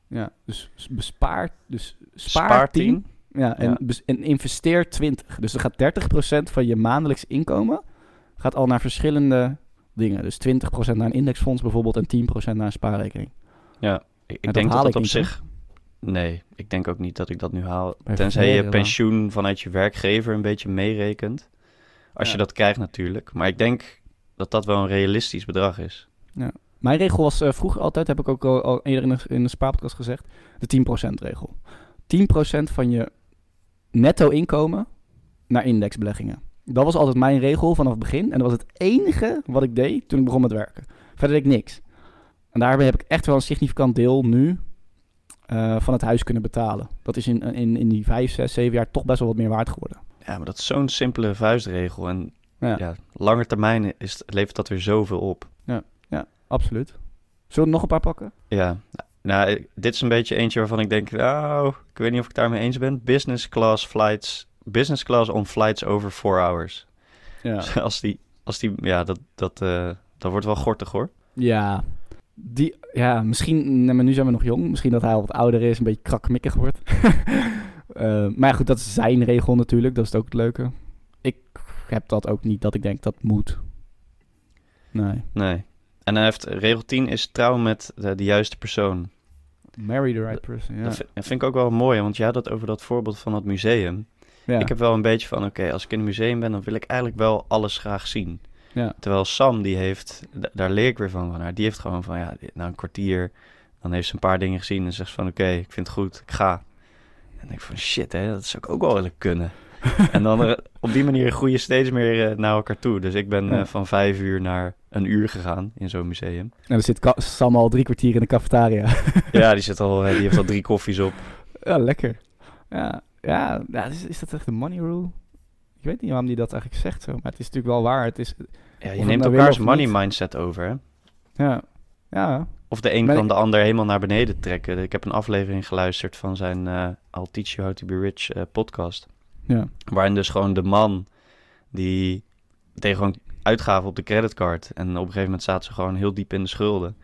Ja, dus s- bespaar, dus spaar, Spaar 10, 10. ja, en, Ja. bes- en investeer 20. Dus er gaat 30% van je maandelijks inkomen gaat al naar verschillende dingen. Dus 20% naar een indexfonds bijvoorbeeld en 10% naar een spaarrekening. Ja, ik, ik dat denk dat dat ik op zich... Nee, ik denk ook niet dat ik dat nu haal. Bij Tenzij je pensioen vanuit je werkgever een beetje meerekent. Als Ja. je dat krijgt natuurlijk. Maar ik denk dat dat wel een realistisch bedrag is. Mijn regel was eh, vroeger altijd, heb ik ook al, al eerder in de, in de spaarpodcast gezegd, de 10% regel. 10% van je netto inkomen naar indexbeleggingen. Dat was altijd mijn regel vanaf het begin. En dat was het enige wat ik deed toen ik begon met werken. Verder deed ik niks. En daarbij heb ik echt wel een significant deel nu eh, van het huis kunnen betalen. Dat is in, in, in die 5, 6, 7 jaar toch best wel wat meer waard geworden. Ja, maar dat is zo'n simpele vuistregel. En Ja, ja, langer termijn is, levert dat weer zoveel op. absoluut. Zullen we nog een paar pakken? Ja, nou, dit is een beetje eentje waarvan ik denk, nou, ik weet niet of ik het daarmee eens ben. Business class flights, business class on flights over four hours. Ja. als die, als die, ja, dat, dat, eh, dat wordt wel gortig hoor. Ja, die, ja misschien, maar nu zijn we nog jong. Misschien dat hij al wat ouder is, een beetje krakmikkig wordt. Eh, maar ja, goed, dat is zijn regel natuurlijk. Dat is ook het leuke. Ik heb dat ook niet, dat ik denk dat moet. Nee. Nee. En dan heeft regel 10 is trouw met de, de juiste persoon. Marry the right person, ja. Dat, vind, dat vind ik ook wel mooi, want je had het over dat voorbeeld van het museum. ja. Ik heb wel een beetje van, oké, als ik in een museum ben, dan wil ik eigenlijk wel alles graag zien. ja. Terwijl Sam, die heeft, da- daar leer ik weer van van haar, die heeft gewoon van, ja, na een kwartier, dan heeft ze een paar dingen gezien en zegt ze van, oké, ik vind het goed, ik ga. En dan denk ik van, shit, hè, dat zou ik ook wel willen kunnen. en dan op die manier groei je steeds meer eh, naar elkaar toe. Dus ik ben eh, van vijf uur naar een uur gegaan in zo'n museum. En er zit Ka- Sam al drie kwartier in de cafetaria. ja, die, zit al, eh, die heeft al drie koffies op. ja, lekker. Ja, ja, ja is, is dat echt de money rule? Ik weet niet waarom die dat eigenlijk zegt zo, maar het is natuurlijk wel waar. Het is, Ja, je neemt nou elkaars money niet. mindset over, hè. ja, ja, Of de een Ben kan ik- de ander helemaal naar beneden trekken. Ik heb een aflevering geluisterd van zijn eh I'll Teach You How to Be Rich podcast. Ja. Waarin dus gewoon de man die tegen gewoon uitgaven op de creditcard. En op een gegeven moment zaten ze gewoon heel diep in de schulden.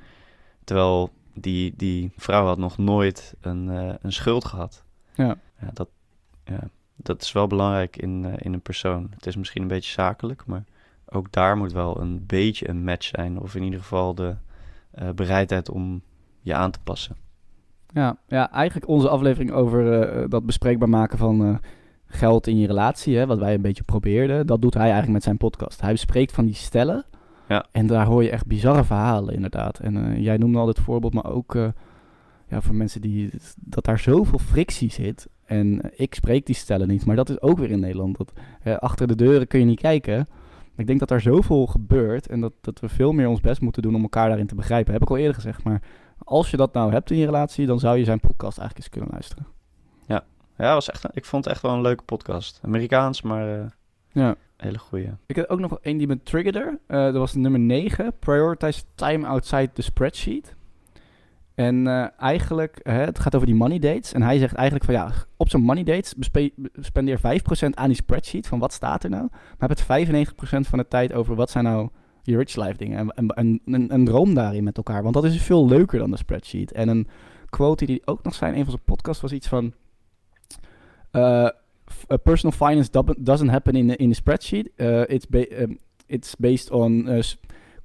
Terwijl die, die vrouw had nog nooit een, eh, een schuld gehad. Ja. Ja, dat, ja, dat is wel belangrijk in, eh, in een persoon. Het is misschien een beetje zakelijk, maar ook daar moet wel een beetje een match zijn. Of in ieder geval de eh, bereidheid om je aan te passen. Ja, ja, eigenlijk onze aflevering over dat bespreekbaar maken van geld in je relatie, hè, wat wij een beetje probeerden, dat doet hij eigenlijk met zijn podcast. Hij bespreekt van die stellen Ja. en daar hoor je echt bizarre verhalen inderdaad. En eh, jij noemde al dit voorbeeld, maar ook eh, ja, voor mensen die, dat daar zoveel frictie zit. En ik spreek die stellen niet, maar dat is ook weer in Nederland. Dat, achter de deuren kun je niet kijken. Ik denk dat daar zoveel gebeurt en dat, dat we veel meer ons best moeten doen om elkaar daarin te begrijpen. Heb ik al eerder gezegd, maar als je dat nou hebt in je relatie, dan zou je zijn podcast eigenlijk eens kunnen luisteren. Ja, was echt, ik vond het echt wel een leuke podcast. Amerikaans, maar eh Ja. hele goeie. Ik heb ook nog één die me triggerde. Eh dat was nummer 9. Prioritize time outside the spreadsheet. En eh, eigenlijk, hè, het gaat over die money dates. En hij zegt eigenlijk van ja, op zo'n money dates spendeer 5% aan die spreadsheet. Van wat staat er nou? Maar heb het 95% van de tijd over wat zijn nou je rich life dingen. En, en, en, en, en droom daarin met elkaar. Want dat is veel leuker dan de spreadsheet. En een quote die ook nog zijn, een van zijn podcasts was iets van... uh, personal finance doesn't happen in the, in the spreadsheet. Uh, it's, ba- um, it's based on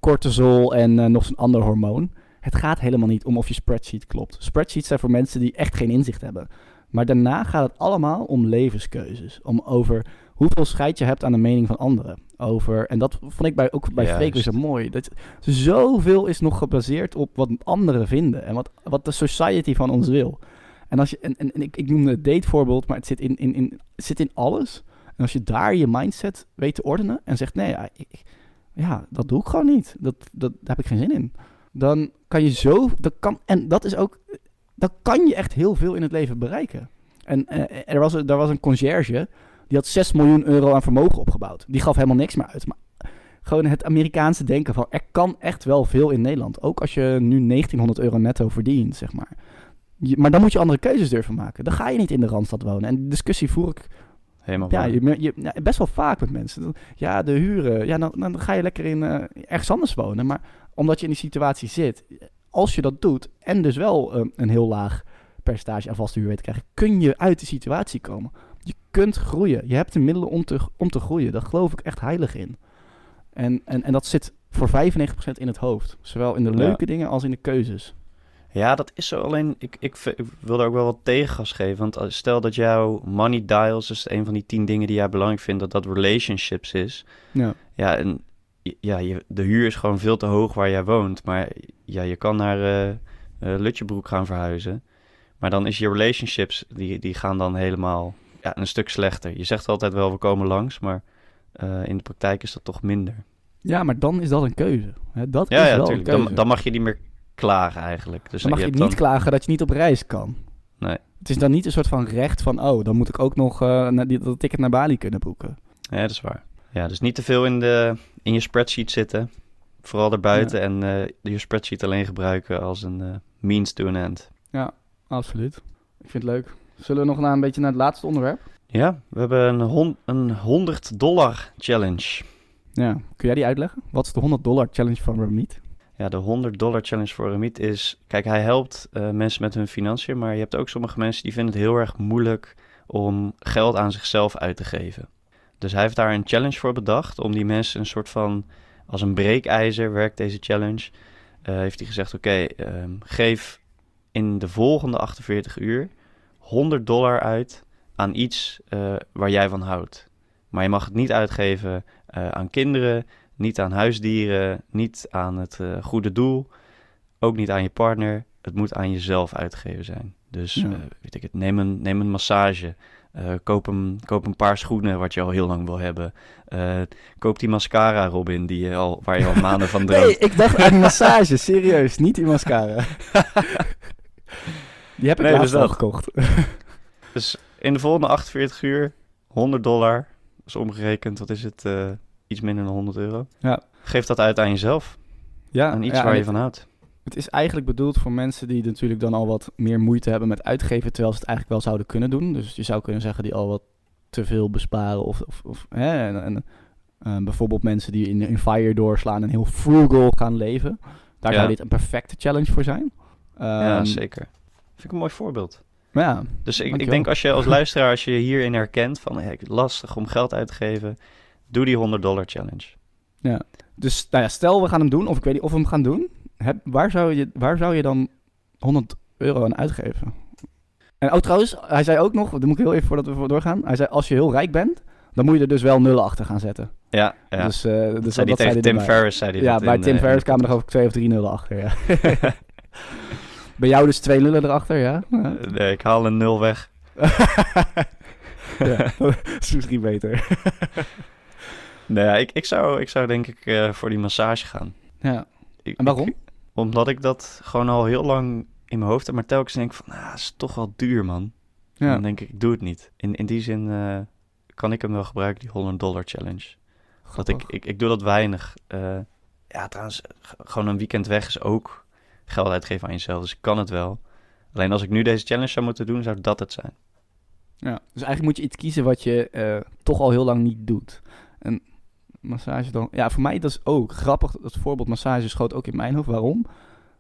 cortisol en nog zo'n ander hormoon. Het gaat helemaal niet om of je spreadsheet klopt. Spreadsheets zijn voor mensen die echt geen inzicht hebben. Maar daarna gaat het allemaal om levenskeuzes. Om over hoeveel scheid je hebt aan de mening van anderen. Over, en dat vond ik bij, ook bij. Freek weer zo mooi. Dat zoveel is nog gebaseerd op wat anderen vinden. En wat, wat de society van ons wil. En, als je, en, en, ik, ik noemde het datevoorbeeld, maar het zit in, in, in, zit in alles. En als je daar je mindset weet te ordenen en zegt, nee, ja, ik, ja dat doe ik gewoon niet. Dat, dat, daar heb ik geen zin in. Dan kan je zo, dat kan, en dat is ook, dan kan je echt heel veel in het leven bereiken. En eh, er, was, er was een conciërge, die had 6 miljoen euro aan vermogen opgebouwd. Die gaf helemaal niks meer uit. Maar gewoon het Amerikaanse denken van, er kan echt wel veel in Nederland. Ook als je nu 1900 euro netto verdient, zeg maar. Je- maar dan moet je andere keuzes durven maken. Dan ga je niet in de Randstad wonen. En die discussie voer ik Helemaal Ja, je, me- je, ja, best wel vaak met mensen. Ja, de huren. Ja, dan, dan ga je lekker in eh, ergens anders wonen. Maar omdat je in die situatie zit, als je dat doet en dus wel eh, een heel laag percentage aan vaste huur weet te krijgen, kun je uit die situatie komen. Je kunt groeien. Je hebt de middelen om te, om te groeien. Daar geloof ik echt heilig in. En, en, en dat zit voor 95% in het hoofd. Zowel in de Ja. leuke dingen als in de keuzes. Ja, dat is zo. Alleen, ik, ik, wil er ook wel wat tegengas geven. Want als- stel dat jouw money dials, dus een van die tien dingen die jij belangrijk vindt, dat dat relationships is. Ja. Ja, en ja, je, de huur is gewoon veel te hoog waar jij woont. Maar ja, je kan naar eh eh, Lutjebroek gaan verhuizen. Maar dan is je relationships, die, die gaan dan helemaal ja, een stuk slechter. Je zegt altijd wel, we komen langs, maar eh, in de praktijk is dat toch minder. ja, maar dan is dat een keuze. Hè, dat Ja, is ja, wel een keuze. Dan, dan mag je niet meer klagen eigenlijk. Dus dan mag je, niet dan- klagen dat je niet op reis kan. Nee. Het is dan niet een soort van recht van, oh, dan moet ik ook nog die, dat ticket naar Bali kunnen boeken. Ja, dat is waar. Ja, dus niet te veel in, de, in je spreadsheet zitten. Vooral daarbuiten en eh, je spreadsheet alleen gebruiken als een eh, means to an end. Absoluut. Ik vind het leuk. Zullen we nog naar een beetje naar het laatste onderwerp? Ja, we hebben een, hon een 100 dollar challenge. Ja, kun jij die uitleggen? Wat is de 100 dollar challenge van Ramit? Ja, de 100 dollar challenge voor Remit is... Kijk, hij helpt eh, mensen met hun financiën, maar je hebt ook sommige mensen die vinden het heel erg moeilijk om geld aan zichzelf uit te geven. Dus hij heeft daar een challenge voor bedacht om die mensen een soort van... Als een breekijzer werkt deze challenge. Eh, heeft hij gezegd, oké, ehm, geef in de volgende 48 uur 100 dollar uit aan iets eh, waar jij van houdt. Maar je mag het niet uitgeven aan kinderen, niet aan huisdieren, niet aan het eh, goede doel, ook niet aan je partner. Het moet aan jezelf uitgegeven zijn. Dus Ja. eh, weet ik het, neem een, neem een massage. eh, koop, een, koop een paar schoenen wat je al heel lang wil hebben. Koop die mascara, Robin, die je al, waar je al maanden van droomt. Nee, ik dacht aan die massage. Serieus, niet die mascara. die heb ik Nee, dus al gekocht. Dus in de volgende 48 uur 100 dollar. Dus omgerekend, wat is het? Iets minder dan 100 euro. Ja. Geef dat uit aan jezelf. Ja, aan iets ja, waar je van houdt. het is eigenlijk bedoeld voor mensen die natuurlijk dan al wat meer moeite hebben met uitgeven, terwijl ze het eigenlijk wel zouden kunnen doen. Dus je zou kunnen zeggen die al wat te veel besparen of, of, of hè, en, en, eh, bijvoorbeeld mensen die in, in fire doorslaan en heel frugal gaan leven. Daar Ja. zou dit een perfecte challenge voor zijn. ja, Ehm, zeker. Vind ik een mooi voorbeeld. ja, Dus ik, ik denk als je als luisteraar, als je je hierin herkent van hey, lastig om geld uit te geven, doe die 100 dollar challenge. Dus nou ja, stel we gaan hem doen, of ik weet niet of we hem gaan doen. Heb, waar, zou je, waar zou je dan 100 euro aan uitgeven? En oh trouwens, hij zei ook nog, dat moet ik heel even voordat we doorgaan. Hij zei, als je heel rijk bent, dan moet je er dus wel nullen achter gaan zetten. Ja, ja. Dus, eh dat dus zei hij dat zei tegen Tim. Ferriss. Zei hij Ja, bij Tim eh, Ferriss kwamen er geloof ik twee of drie nullen achter, ja. bij jou dus twee nullen erachter, ja? Ja. Eh, Nee, ik haal een nul weg. ja, dat is misschien beter. Nee, ja, ik, ik, zou, ik zou denk ik eh, voor die massage gaan. ja. Ik- En waarom? ik- omdat ik dat gewoon al heel lang in mijn hoofd heb, maar telkens denk ik van, nou, is toch wel duur, man. Ja. dan denk ik, ik doe het niet. In, in die zin eh, kan ik hem wel gebruiken, die 100 dollar challenge. Dat ik, ik, ik doe dat weinig. Eh, ja, trouwens, gewoon een weekend weg is ook geld uitgeven aan jezelf. Dus ik kan het wel. Alleen als ik nu deze challenge zou moeten doen, zou dat het zijn. Ja, dus eigenlijk moet je iets kiezen wat je toch al heel lang niet doet. En massage dan... Ja, voor mij dat is ook grappig. Dat voorbeeld massage schoot ook in mijn hoofd. Waarom?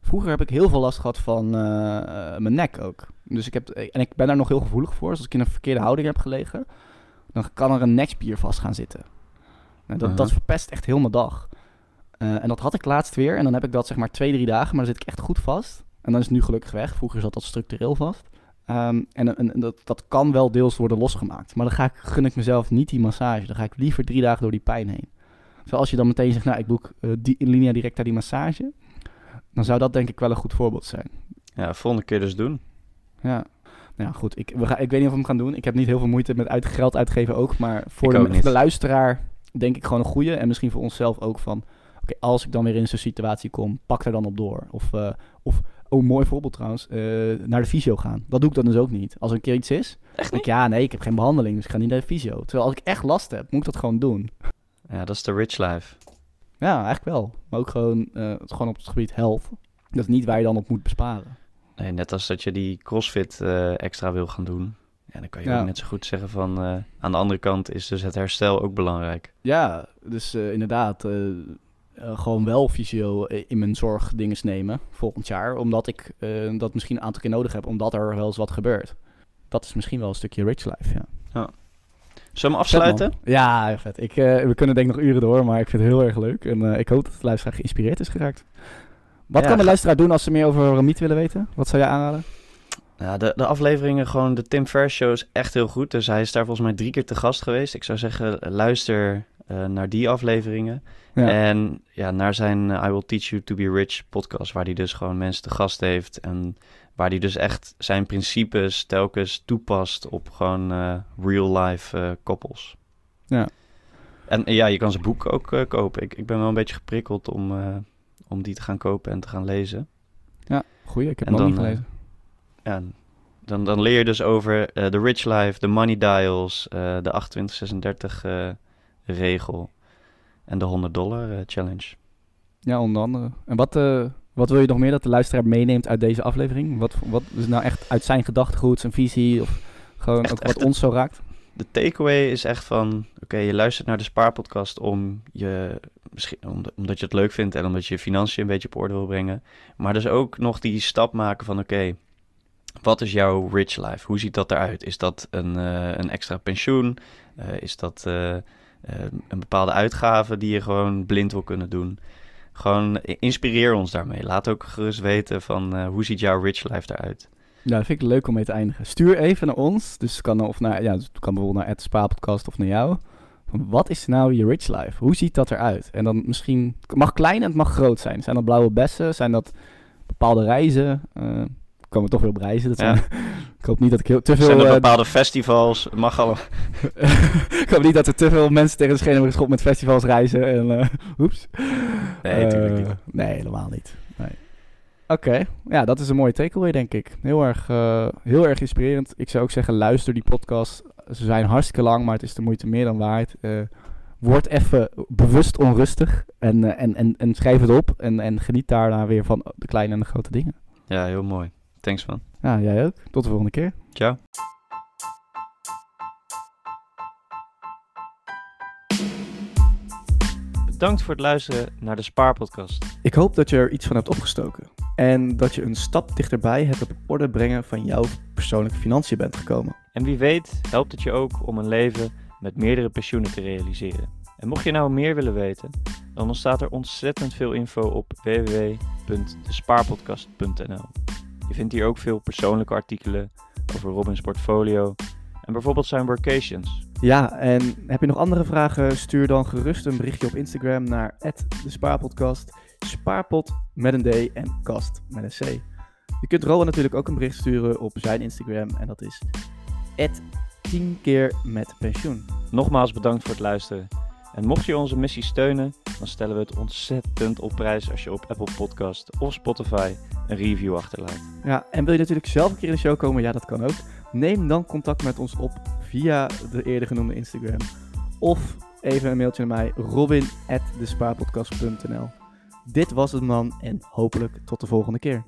Vroeger heb ik heel veel last gehad van eh, eh, mijn nek ook. Dus ik heb... En ik ben daar nog heel gevoelig voor. Dus als ik in een verkeerde houding heb gelegen... dan kan er een nekspier vast gaan zitten. Nou, dat, dat Uh-huh. verpest echt heel mijn dag. Eh, en dat had ik laatst weer. En dan heb ik dat zeg maar twee, drie dagen. Maar dan zit ik echt goed vast. En dan is het nu gelukkig weg. Vroeger zat dat structureel vast. Ehm, en en, en dat, dat kan wel deels worden losgemaakt. Maar dan ga ik, gun ik mezelf niet die massage. Dan ga ik liever drie dagen door die pijn heen. Zoals je dan meteen zegt, nou, ik boek eh, die, in linea directa die massage. Dan zou dat denk ik wel een goed voorbeeld zijn. Ja, volgende keer dus doen. Ja, nou ja, goed. Ik, we gaan, ik weet niet of we hem gaan doen. Ik heb niet heel veel moeite met uit, geld uitgeven ook. Maar voor de, luisteraar denk ik gewoon een goede. En misschien voor onszelf ook van... Oké, als ik dan weer in zo'n situatie kom, pak er dan op door. Of, eh, of oh, mooi voorbeeld trouwens, eh, naar de fysio gaan. Dat doe ik dan dus ook niet. Als er een keer iets is, Echt denk ik, ja, nee, ik heb geen behandeling, dus ik ga niet naar de fysio. Terwijl als ik echt last heb, moet ik dat gewoon doen. Ja, dat is de rich life. Ja, eigenlijk wel. Maar ook gewoon, het- gewoon op het gebied health. Dat is niet waar je dan op moet besparen. Nee, net als dat je die crossfit eh, extra wil gaan doen. Ja, dan kan je Ja. ook net zo goed zeggen van... eh, aan de andere kant is dus het herstel ook belangrijk. Ja, dus inderdaad, gewoon wel fysio in mijn zorgdinges nemen volgend jaar. Omdat ik dat misschien een aantal keer nodig heb, omdat er wel eens wat gebeurt. Dat is misschien wel een stukje rich life, ja. Zullen we Vet, afsluiten? Ja, heel vet. Ik, eh, we kunnen denk ik nog uren door, maar ik vind het heel erg leuk. En eh, ik hoop dat de luisteraar geïnspireerd is geraakt. Wat Ja, kan de luisteraar doen als ze meer over Ramiet willen weten? Wat zou jij aanraden? Ja, de, de afleveringen, gewoon de Tim Ferriss Show is echt heel goed. Dus hij is daar volgens mij drie keer te gast geweest. Ik zou zeggen, luister eh, naar die afleveringen. Ja. En ja, naar zijn I Will Teach You To Be Rich podcast, waar hij dus gewoon mensen te gast heeft. En waar hij dus echt zijn principes telkens toepast op gewoon eh, real-life eh, koppels. Ja. En eh, ja, je kan zijn boek ook kopen. Ik, ik ben wel een beetje geprikkeld om, om die te gaan kopen en te gaan lezen. Goeie, ik heb En hem nog niet gelezen. Ja, dan, dan leer je dus over de Rich Life, de Money Dials, de 2836 eh regel en de 100 dollar challenge. Ja, onder andere. En wat, wat wil je nog meer dat de luisteraar meeneemt uit deze aflevering? Wat, wat is nou echt uit zijn gedachtegoed, zijn visie of gewoon Echt- ook echt wat ons zo raakt? De takeaway is echt van, oké, je luistert naar de spaarpodcast om je, misschien omdat je het leuk vindt en omdat je je financiën een beetje op orde wil brengen. Maar dus ook nog die stap maken van, oké, wat is jouw rich life? Hoe ziet dat eruit? Is dat een, eh, een extra pensioen? Eh, is dat eh, een bepaalde uitgave die je gewoon blind wil kunnen doen? Gewoon inspireer ons daarmee. Laat ook gerust weten van, eh, hoe ziet jouw rich life eruit? Ja, dat vind ik leuk om mee te eindigen. Stuur even naar ons. Dus kan, of naar, ja, kan bijvoorbeeld naar het Spaarpodcast of naar jou. Wat is nou je rich life? Hoe ziet dat eruit? En dan misschien... Het mag klein en het mag groot zijn. Zijn dat blauwe bessen? Zijn dat bepaalde reizen? Eh komen we toch weer op reizen. Dat zijn, ik hoop niet dat ik heel, te veel... Zijn er eh, bepaalde festivals? Mag al. ik hoop niet dat er te veel mensen tegen de schenen hebben geschopt met festivals reizen. En, eh, oeps. Nee, Eh, niet. Nee, helemaal niet. Nee. Oké, ja, dat is een mooie takeaway, denk ik. Heel erg, eh, heel erg inspirerend. Ik zou ook zeggen, luister die podcast. Ze zijn hartstikke lang, maar het is de moeite meer dan waard. Eh, word even bewust onrustig en, en, en, en schrijf het op. En, en geniet daarna weer van de kleine en de grote dingen. Ja, heel mooi. Thanks man. Ja, jij ook. Tot de volgende keer. Ciao. Bedankt voor het luisteren naar de Spaarpodcast. Ik hoop dat je er iets van hebt opgestoken. En dat je een stap dichterbij het op orde brengen van jouw persoonlijke financiën bent gekomen. En wie weet helpt het je ook om een leven met meerdere pensioenen te realiseren. En mocht je nou meer willen weten, dan ontstaat er ontzettend veel info op www.despaarpodcast.nl. Je vindt hier ook veel persoonlijke artikelen over Robins portfolio en bijvoorbeeld zijn workations. Ja, en heb je nog andere vragen? Stuur dan gerust een berichtje op Instagram naar de Spaarpodcast. Spaarpot met een D en kast met een C. Je kunt Rowan natuurlijk ook een bericht sturen op zijn Instagram en dat is 10 keer met pensioen. Nogmaals bedankt voor het luisteren. En mocht je onze missie steunen, dan stellen we het ontzettend op prijs als je op Apple Podcast of Spotify een review achterlaat. Ja, en wil je natuurlijk zelf een keer in de show komen? Ja, dat kan ook. Neem dan contact met ons op via de eerder genoemde Instagram. Of even een mailtje naar mij, robin.despaarpodcast.nl Dit was het man en hopelijk tot de volgende keer.